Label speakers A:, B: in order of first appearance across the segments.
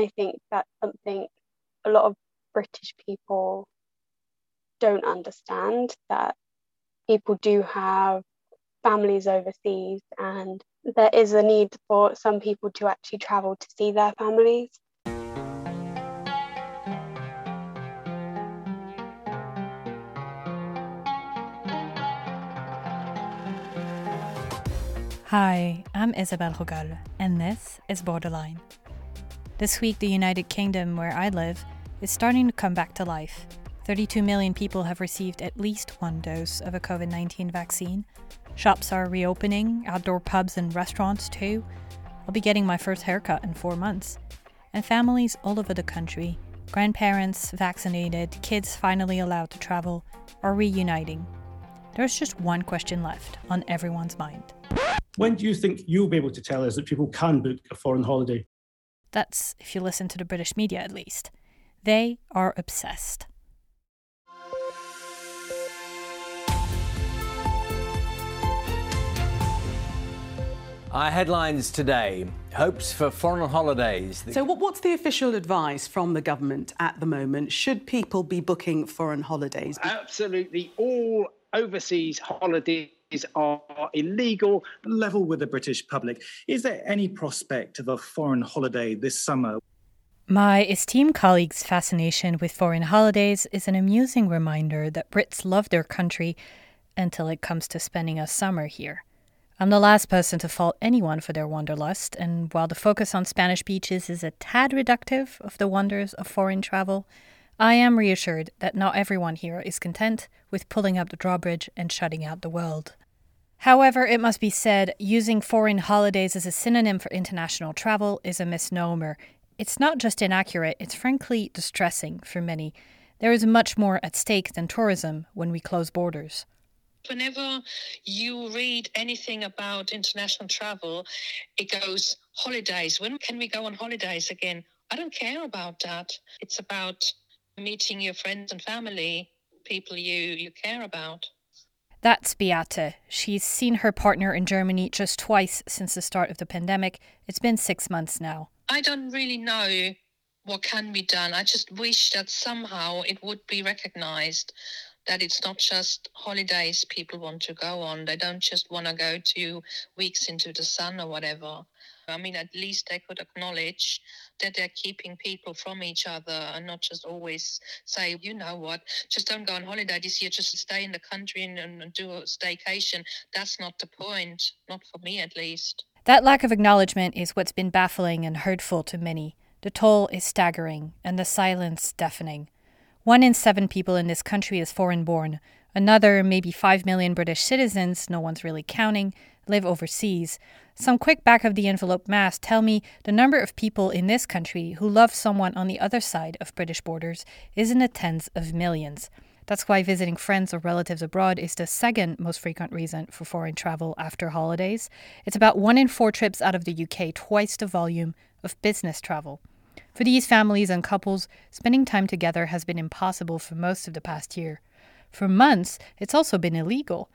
A: I think that's something a lot of British people don't understand that people do have families overseas and there is a need for some people to actually travel to see their families.
B: Hi, I'm Isabelle Hogal, and this is Borderline. This week, the United Kingdom, where I live, is starting to come back to life. 32 million people have received at least one dose of a COVID 19 vaccine. Shops are reopening, outdoor pubs and restaurants too. I'll be getting my first haircut in four months. And families all over the country, grandparents vaccinated, kids finally allowed to travel, are reuniting. There's just one question left on everyone's mind.
C: When do you think you'll be able to tell us that people can book a foreign holiday?
B: That's if you listen to the British media at least. They are obsessed.
D: Our headlines today hopes for foreign holidays.
E: So, what's the official advice from the government at the moment? Should people be booking foreign holidays?
F: Absolutely all overseas holidays are illegal.
G: Level with the British public. Is there any prospect of a foreign holiday this summer?
B: My esteemed colleague's fascination with foreign holidays is an amusing reminder that Brits love their country until it comes to spending a summer here. I'm the last person to fault anyone for their wanderlust, and while the focus on Spanish beaches is a tad reductive of the wonders of foreign travel, I am reassured that not everyone here is content with pulling up the drawbridge and shutting out the world. However, it must be said, using foreign holidays as a synonym for international travel is a misnomer. It's not just inaccurate, it's frankly distressing for many. There is much more at stake than tourism when we close borders.
H: Whenever you read anything about international travel, it goes holidays. When can we go on holidays again? I don't care about that. It's about meeting your friends and family, people you, you care about.
B: That's Beate. She's seen her partner in Germany just twice since the start of the pandemic. It's been six months now.
H: I don't really know what can be done. I just wish that somehow it would be recognized that it's not just holidays people want to go on. They don't just want to go two weeks into the sun or whatever. I mean, at least they could acknowledge that they're keeping people from each other and not just always say, you know what, just don't go on holiday this year, just stay in the country and, and do a staycation. That's not the point, not for me at least.
B: That lack of acknowledgement is what's been baffling and hurtful to many. The toll is staggering and the silence deafening. One in seven people in this country is foreign born. Another, maybe 5 million British citizens, no one's really counting, live overseas. Some quick back of the envelope math tell me the number of people in this country who love someone on the other side of British borders is in the tens of millions. That's why visiting friends or relatives abroad is the second most frequent reason for foreign travel after holidays. It's about one in four trips out of the UK, twice the volume of business travel. For these families and couples, spending time together has been impossible for most of the past year. For months, it's also been illegal.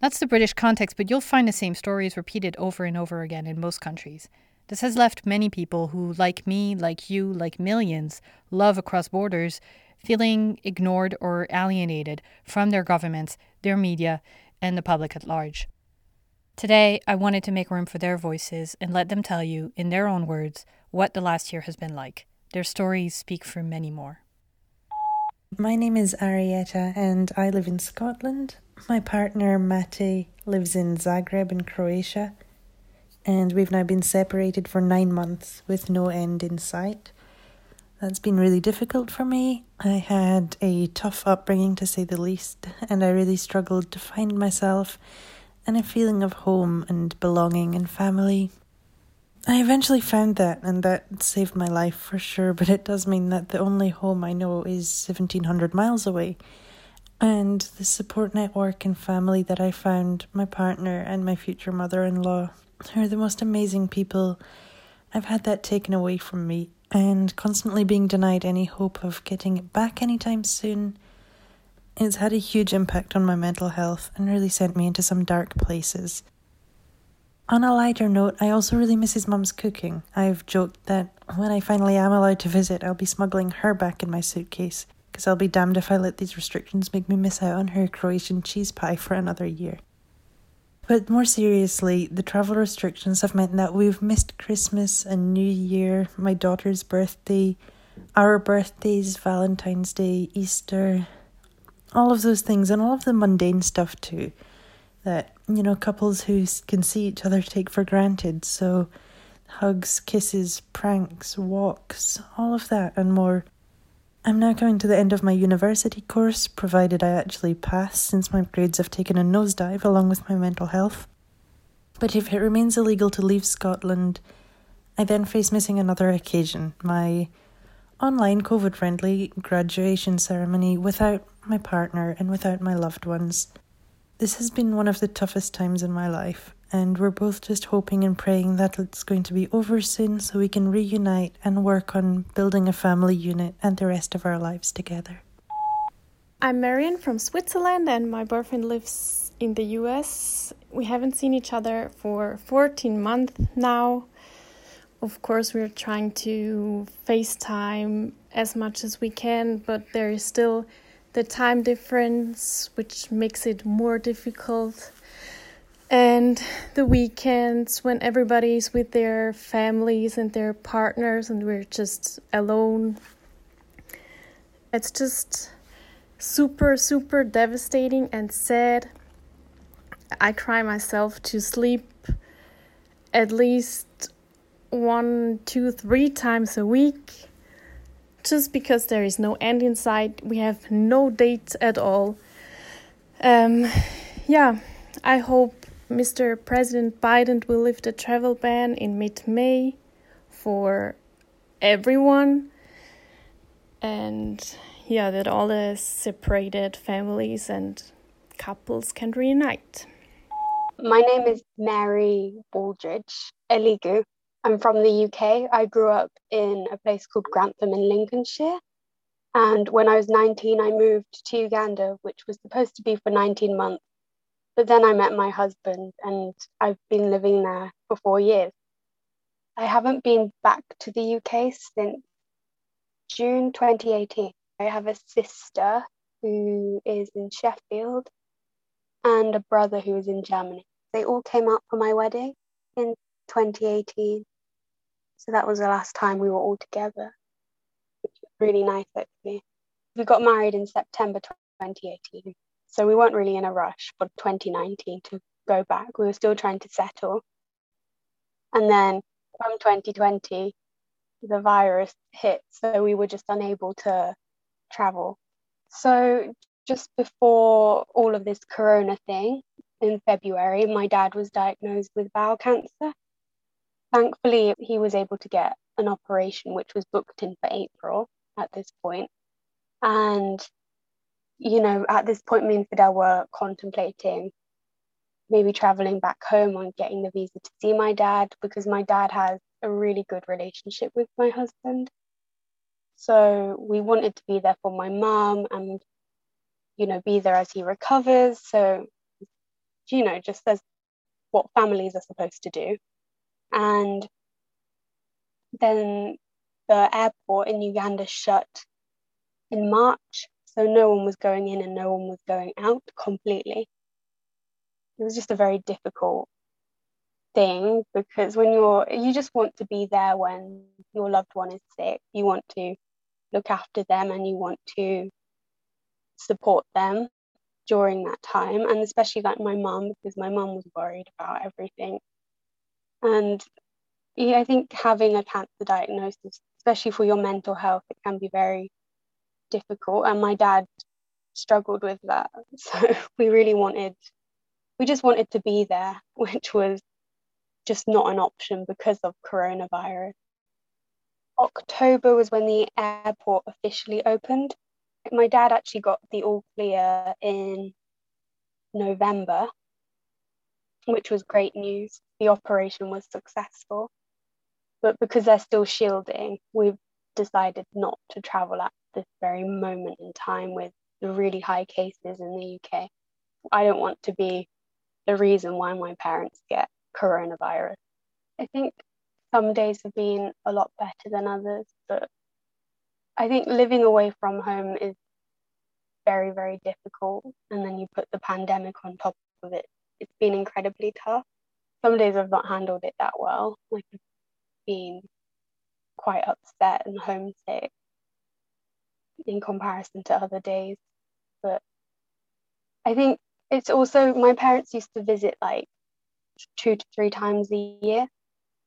B: That's the British context, but you'll find the same stories repeated over and over again in most countries. This has left many people who, like me, like you, like millions, love across borders, feeling ignored or alienated from their governments, their media, and the public at large. Today, I wanted to make room for their voices and let them tell you, in their own words, what the last year has been like. Their stories speak for many more.
I: My name is Arietta and I live in Scotland. My partner Mate lives in Zagreb in Croatia, and we've now been separated for nine months with no end in sight. That's been really difficult for me. I had a tough upbringing to say the least, and I really struggled to find myself and a feeling of home and belonging and family. I eventually found that, and that saved my life for sure, but it does mean that the only home I know is 1700 miles away. And the support network and family that I found, my partner and my future mother in law, are the most amazing people. I've had that taken away from me, and constantly being denied any hope of getting it back anytime soon. It's had a huge impact on my mental health and really sent me into some dark places. On a lighter note, I also really miss his mum's cooking. I've joked that when I finally am allowed to visit, I'll be smuggling her back in my suitcase, because I'll be damned if I let these restrictions make me miss out on her Croatian cheese pie for another year. But more seriously, the travel restrictions have meant that we've missed Christmas and New Year, my daughter's birthday, our birthdays, Valentine's Day, Easter, all of those things, and all of the mundane stuff too that, you know, couples who can see each other take for granted. So, hugs, kisses, pranks, walks, all of that and more. I'm now coming to the end of my university course, provided I actually pass, since my grades have taken a nosedive along with my mental health. But if it remains illegal to leave Scotland, I then face missing another occasion my online COVID friendly graduation ceremony without my partner and without my loved ones. This has been one of the toughest times in my life, and we're both just hoping and praying that it's going to be over soon so we can reunite and work on building a family unit and the rest of our lives together.
J: I'm Marion from Switzerland, and my boyfriend lives in the US. We haven't seen each other for 14 months now. Of course, we're trying to FaceTime as much as we can, but there is still the time difference, which makes it more difficult. And the weekends when everybody's with their families and their partners, and we're just alone. It's just super, super devastating and sad. I cry myself to sleep at least one, two, three times a week just because there is no end in sight. We have no date at all. Um, yeah, I hope Mr. President Biden will lift the travel ban in mid May for everyone. And yeah, that all the separated families and couples can reunite.
A: My name is Mary Wooldridge Eligu. I'm from the UK. I grew up in a place called Grantham in Lincolnshire. And when I was 19, I moved to Uganda, which was supposed to be for 19 months. But then I met my husband, and I've been living there for four years. I haven't been back to the UK since June 2018. I have a sister who is in Sheffield and a brother who is in Germany. They all came out for my wedding in 2018. So that was the last time we were all together, which was really nice actually. We got married in September 2018. So we weren't really in a rush for 2019 to go back. We were still trying to settle. And then from 2020, the virus hit. So we were just unable to travel. So just before all of this corona thing in February, my dad was diagnosed with bowel cancer thankfully, he was able to get an operation which was booked in for April at this point. And, you know, at this point, me and Fidel were contemplating maybe traveling back home and getting the visa to see my dad because my dad has a really good relationship with my husband. So we wanted to be there for my mum and, you know, be there as he recovers. So, you know, just as what families are supposed to do. And then the airport in Uganda shut in March. So no one was going in and no one was going out completely. It was just a very difficult thing because when you're, you just want to be there when your loved one is sick. You want to look after them and you want to support them during that time. And especially like my mum, because my mum was worried about everything and yeah, I think having a cancer diagnosis, especially for your mental health, it can be very difficult. And my dad struggled with that. So we really wanted, we just wanted to be there, which was just not an option because of coronavirus. October was when the airport officially opened. My dad actually got the all clear in November, which was great news the operation was successful. But because they're still shielding, we've decided not to travel at this very moment in time with the really high cases in the UK. I don't want to be the reason why my parents get coronavirus. I think some days have been a lot better than others, but I think living away from home is very, very difficult. And then you put the pandemic on top of it. It's been incredibly tough. Some days I've not handled it that well. Like I've been quite upset and homesick in comparison to other days. But I think it's also my parents used to visit like two to three times a year,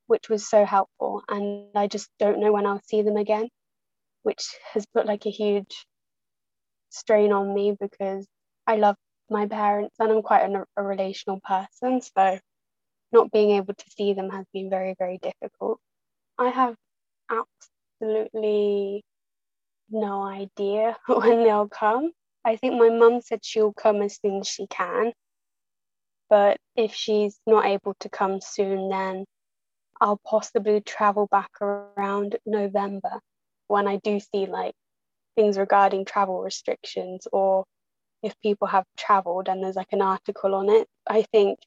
A: which was so helpful. And I just don't know when I'll see them again, which has put like a huge strain on me because I love my parents and I'm quite a, a relational person. So not being able to see them has been very, very difficult. I have absolutely no idea when they'll come. I think my mum said she'll come as soon as she can. But if she's not able to come soon, then I'll possibly travel back around November when I do see like things regarding travel restrictions or if people have traveled and there's like an article on it. I think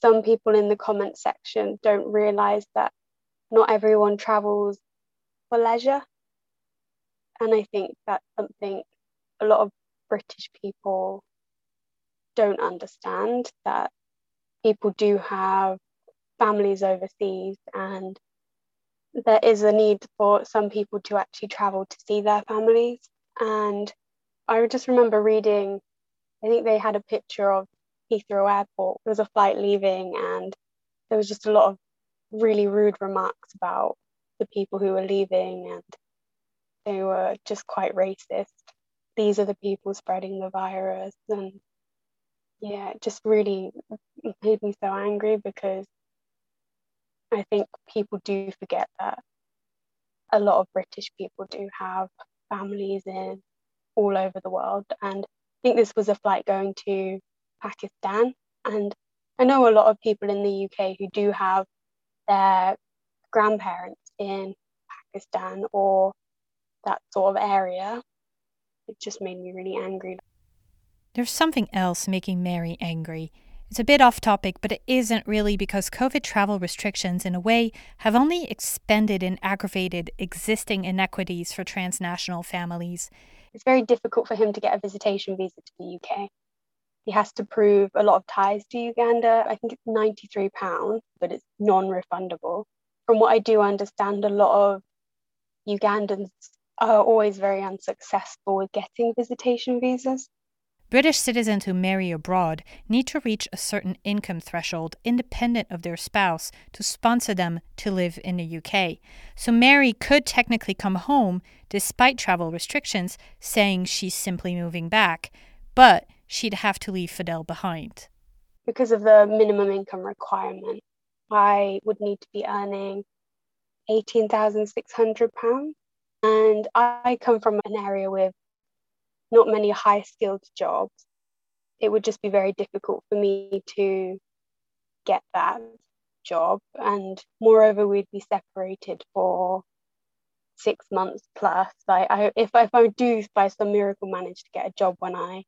A: some people in the comment section don't realize that not everyone travels for leisure. And I think that's something a lot of British people don't understand that people do have families overseas and there is a need for some people to actually travel to see their families. And I just remember reading, I think they had a picture of Heathrow Airport. There was a flight leaving, and there was just a lot of really rude remarks about the people who were leaving, and they were just quite racist. These are the people spreading the virus. And yeah, it just really made me so angry because I think people do forget that a lot of British people do have families in all over the world. And I think this was a flight going to Pakistan. And I know a lot of people in the UK who do have their grandparents in Pakistan or that sort of area. It just made me really angry.
B: There's something else making Mary angry. It's a bit off topic, but it isn't really because COVID travel restrictions, in a way, have only expanded and aggravated existing inequities for transnational families.
A: It's very difficult for him to get a visitation visa to the UK. He has to prove a lot of ties to Uganda. I think it's £93, but it's non refundable. From what I do understand, a lot of Ugandans are always very unsuccessful with getting visitation visas.
B: British citizens who marry abroad need to reach a certain income threshold independent of their spouse to sponsor them to live in the UK. So Mary could technically come home despite travel restrictions, saying she's simply moving back, but she'd have to leave Fidel behind.
A: Because of the minimum income requirement, I would need to be earning £18,600. And I come from an area with not many high skilled jobs, it would just be very difficult for me to get that job. And moreover, we'd be separated for six months plus. Like I, if if I do by some miracle manage to get a job when I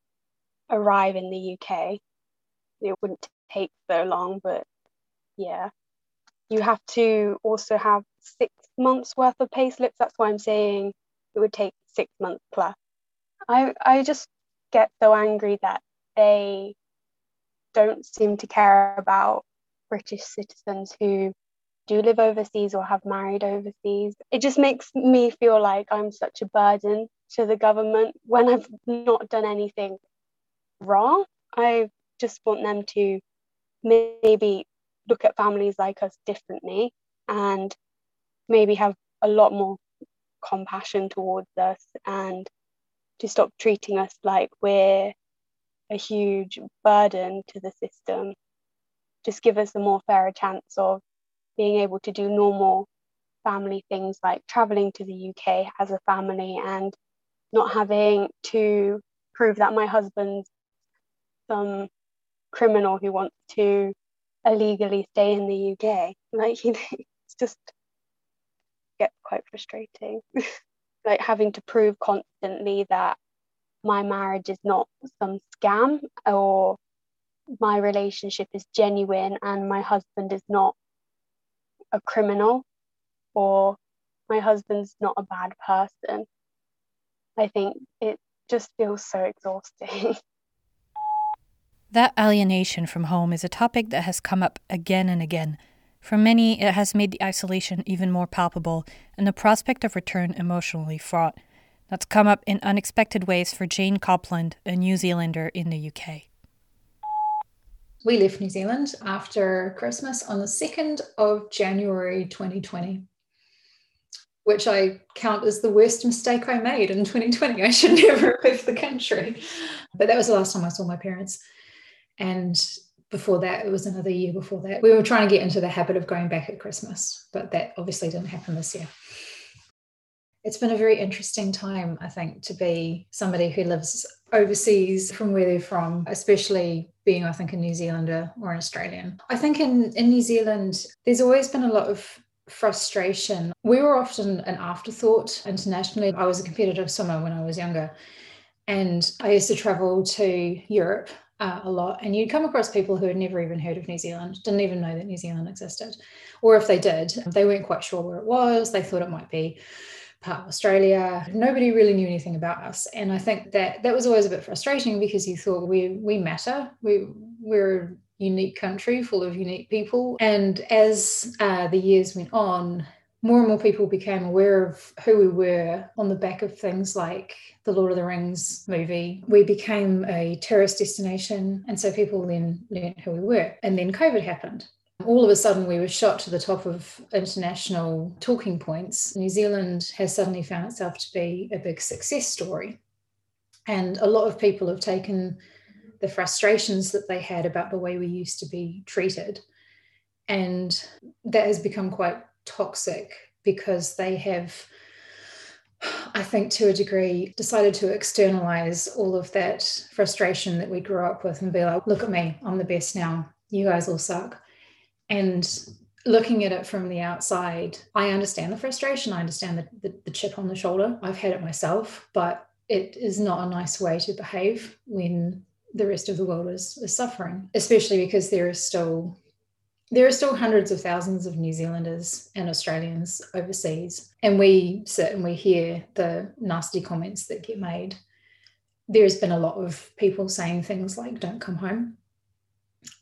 A: arrive in the UK, it wouldn't take so long. But yeah, you have to also have six months worth of pay slips. That's why I'm saying it would take six months plus. I I just get so angry that they don't seem to care about British citizens who do live overseas or have married overseas. It just makes me feel like I'm such a burden to the government when I've not done anything wrong. I just want them to maybe look at families like us differently and maybe have a lot more compassion towards us and to stop treating us like we're a huge burden to the system. Just give us a more fairer chance of being able to do normal family things like traveling to the UK as a family and not having to prove that my husband's some criminal who wants to illegally stay in the UK. Like, you know, it's just gets quite frustrating. like having to prove constantly that my marriage is not some scam or my relationship is genuine and my husband is not a criminal or my husband's not a bad person. I think it just feels so exhausting.
B: That alienation from home is a topic that has come up again and again. For many, it has made the isolation even more palpable and the prospect of return emotionally fraught. That's come up in unexpected ways for Jane Copland, a New Zealander in the UK.
K: We left New Zealand after Christmas on the 2nd of January 2020, which I count as the worst mistake I made in 2020. I should never have left the country. But that was the last time I saw my parents. And before that, it was another year before that. We were trying to get into the habit of going back at Christmas, but that obviously didn't happen this year. It's been a very interesting time, I think, to be somebody who lives overseas from where they're from, especially being, I think, a New Zealander or an Australian. I think in, in New Zealand, there's always been a lot of frustration. We were often an afterthought internationally. I was a competitive swimmer when I was younger, and I used to travel to Europe uh, a lot, and you'd come across people who had never even heard of New Zealand, didn't even know that New Zealand existed. Or if they did, they weren't quite sure where it was, they thought it might be part of Australia. Nobody really knew anything about us. And I think that that was always a bit frustrating because you thought we we matter. We we're a unique country full of unique people. And as uh, the years went on, more and more people became aware of who we were on the back of things like the Lord of the Rings movie. We became a tourist destination. And so people then learned who we were. And then COVID happened. All of a sudden, we were shot to the top of international talking points. New Zealand has suddenly found itself to be a big success story. And a lot of people have taken the frustrations that they had about the way we used to be treated. And that has become quite toxic because they have, I think, to a degree, decided to externalize all of that frustration that we grew up with and be like, look at me, I'm the best now. You guys all suck. And looking at it from the outside, I understand the frustration. I understand the, the, the chip on the shoulder. I've had it myself, but it is not a nice way to behave when the rest of the world is, is suffering, especially because there is still there are still hundreds of thousands of New Zealanders and Australians overseas, and we sit and we hear the nasty comments that get made. There's been a lot of people saying things like, don't come home.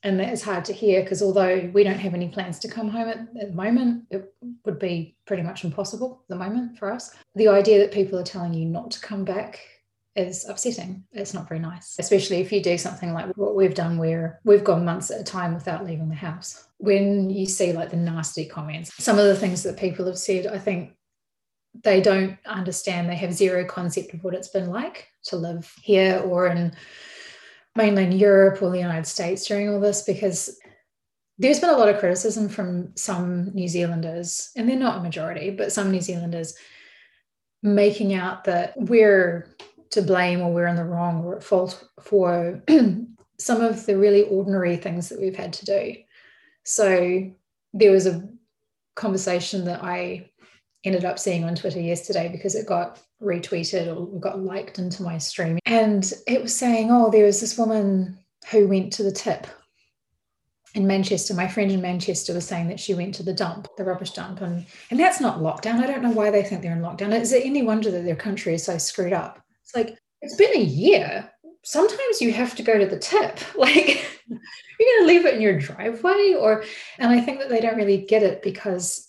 K: And that is hard to hear because although we don't have any plans to come home at, at the moment, it would be pretty much impossible at the moment for us. The idea that people are telling you not to come back is upsetting. It's not very nice, especially if you do something like what we've done where we've gone months at a time without leaving the house. When you see like the nasty comments, some of the things that people have said, I think they don't understand, they have zero concept of what it's been like to live here or in mainland Europe or the United States during all this because there's been a lot of criticism from some New Zealanders, and they're not a majority, but some New Zealanders making out that we're to blame or we're in the wrong or at fault for some of the really ordinary things that we've had to do. So there was a conversation that I ended up seeing on Twitter yesterday because it got retweeted or got liked into my stream. And it was saying, oh, there was this woman who went to the tip in Manchester. My friend in Manchester was saying that she went to the dump, the rubbish dump. And, and that's not lockdown. I don't know why they think they're in lockdown. Is it any wonder that their country is so screwed up? It's like, it's been a year. Sometimes you have to go to the tip. Like, you're going to leave it in your driveway or, and I think that they don't really get it because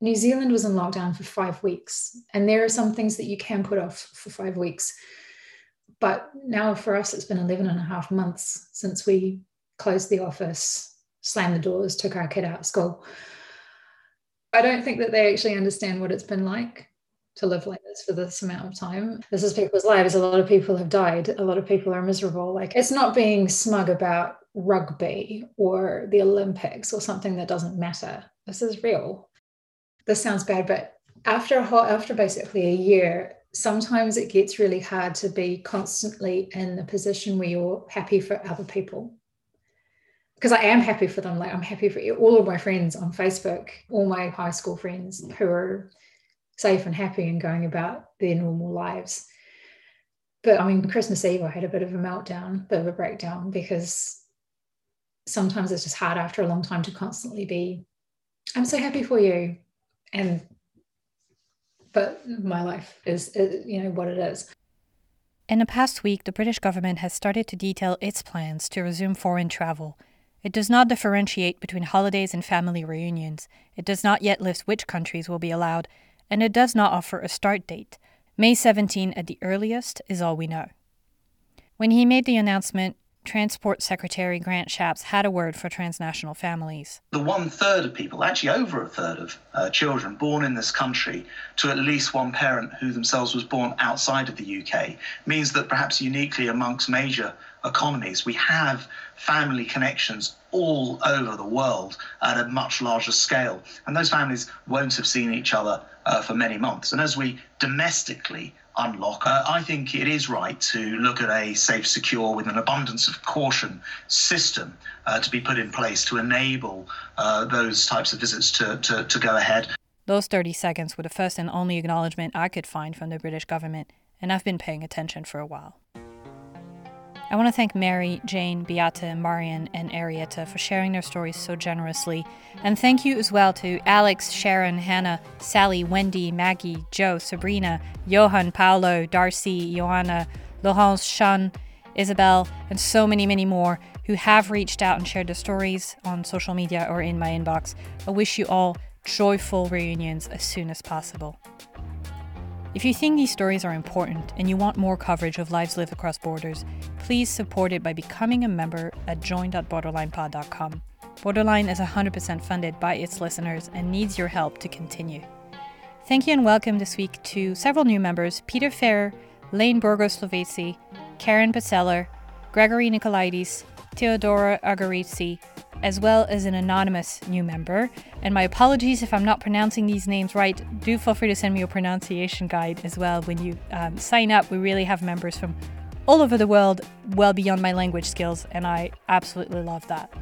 K: New Zealand was in lockdown for five weeks. And there are some things that you can put off for five weeks. But now for us, it's been 11 and a half months since we closed the office, slammed the doors, took our kid out of school. I don't think that they actually understand what it's been like to live like this for this amount of time. This is people's lives. A lot of people have died. A lot of people are miserable. Like it's not being smug about rugby or the Olympics or something that doesn't matter. This is real. This sounds bad, but after a whole, after basically a year, sometimes it gets really hard to be constantly in the position where you're happy for other people. Because I am happy for them. Like I'm happy for all of my friends on Facebook, all my high school friends who are safe and happy and going about their normal lives. But I mean, Christmas Eve, I had a bit of a meltdown, bit of a breakdown because sometimes it's just hard after a long time to constantly be, I'm so happy for you. And, but my life is, you know, what it is.
B: In the past week, the British government has started to detail its plans to resume foreign travel. It does not differentiate between holidays and family reunions. It does not yet list which countries will be allowed, and it does not offer a start date. May 17 at the earliest is all we know. When he made the announcement, Transport Secretary Grant Shapps had a word for transnational families.
L: The one third of people, actually over a third of uh, children born in this country to at least one parent who themselves was born outside of the UK, means that perhaps uniquely amongst major economies, we have family connections all over the world at a much larger scale. And those families won't have seen each other uh, for many months. And as we domestically unlock. Uh, I think it is right to look at a safe, secure, with an abundance of caution system uh, to be put in place to enable uh, those types of visits to, to, to go ahead.
B: Those 30 seconds were the first and only acknowledgement I could find from the British government, and I've been paying attention for a while. I want to thank Mary, Jane, Beata, Marion, and Arietta for sharing their stories so generously. And thank you as well to Alex, Sharon, Hannah, Sally, Wendy, Maggie, Joe, Sabrina, Johan, Paolo, Darcy, Joanna, Laurence, Sean, Isabel, and so many, many more who have reached out and shared their stories on social media or in my inbox. I wish you all joyful reunions as soon as possible. If you think these stories are important and you want more coverage of lives lived across borders, please support it by becoming a member at join.borderlinepod.com. Borderline is 100% funded by its listeners and needs your help to continue. Thank you and welcome this week to several new members Peter Ferrer, Lane Burgos Slovesi, Karen Patzeller, Gregory Nicolaides, Theodora Agarizzi, as well as an anonymous new member. And my apologies if I'm not pronouncing these names right. Do feel free to send me a pronunciation guide as well when you um, sign up. We really have members from all over the world, well beyond my language skills, and I absolutely love that.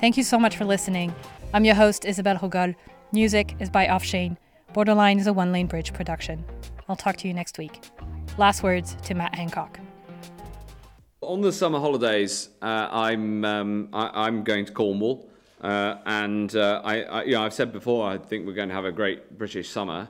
B: Thank you so much for listening. I'm your host, Isabel Hogol. Music is by Offshane. Borderline is a one lane bridge production. I'll talk to you next week. Last words to Matt Hancock.
M: On the summer holidays, uh, I'm um, I, am going to Cornwall, uh, and uh, I, I, you know I've said before I think we're going to have a great British summer.